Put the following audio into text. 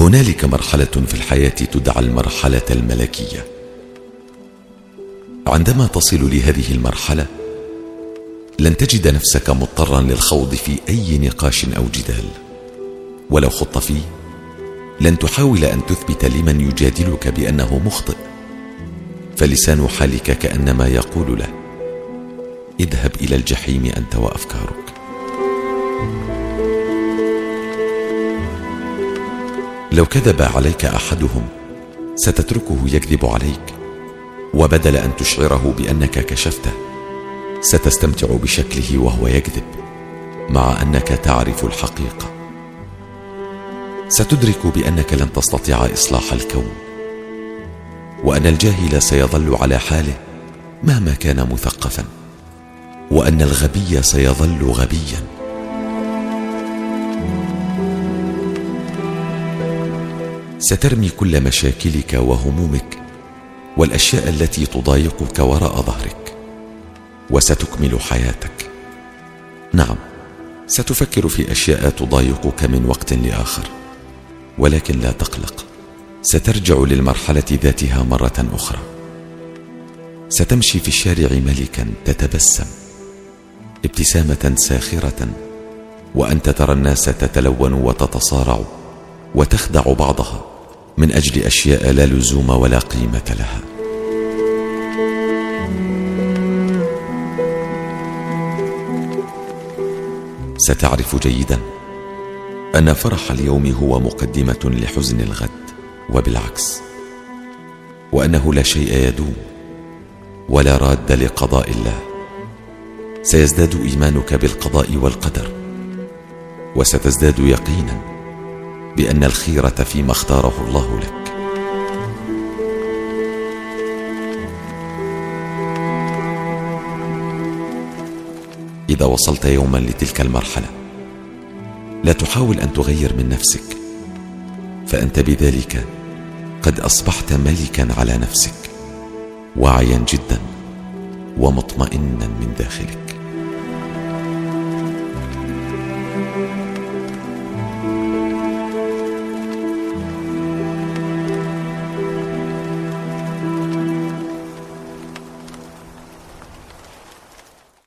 هنالك مرحلة في الحياة تدعى المرحلة الملكية. عندما تصل لهذه المرحلة لن تجد نفسك مضطرا للخوض في أي نقاش أو جدال. ولو خضت فيه لن تحاول أن تثبت لمن يجادلك بأنه مخطئ. فلسان حالك كأنما يقول له اذهب إلى الجحيم أنت وأفكارك. لو كذب عليك أحدهم ستتركه يكذب عليك. وبدل أن تشعره بأنك كشفته ستستمتع بشكله وهو يكذب مع أنك تعرف الحقيقة. ستدرك بأنك لن تستطيع إصلاح الكون. وأن الجاهل سيظل على حاله مهما كان مثقفا. وأن الغبي سيظل غبيا. سترمي كل مشاكلك وهمومك والأشياء التي تضايقك وراء ظهرك وستكمل حياتك. نعم ستفكر في أشياء تضايقك من وقت لآخر ولكن لا تقلق سترجع للمرحلة ذاتها مرة أخرى. ستمشي في الشارع ملكا تتبسم ابتسامة ساخرة وأنت ترى الناس تتلون وتتصارع وتخدع بعضها. من أجل أشياء لا لزوم ولا قيمة لها. ستعرف جيدا أن فرح اليوم هو مقدمة لحزن الغد وبالعكس وأنه لا شيء يدوم ولا راد لقضاء الله. سيزداد إيمانك بالقضاء والقدر وستزداد يقينا بأن الخيرة فيما اختاره الله لك. إذا وصلت يوما لتلك المرحلة لا تحاول أن تغير من نفسك فأنت بذلك قد أصبحت ملكا على نفسك واعيا جدا ومطمئنا من داخلك.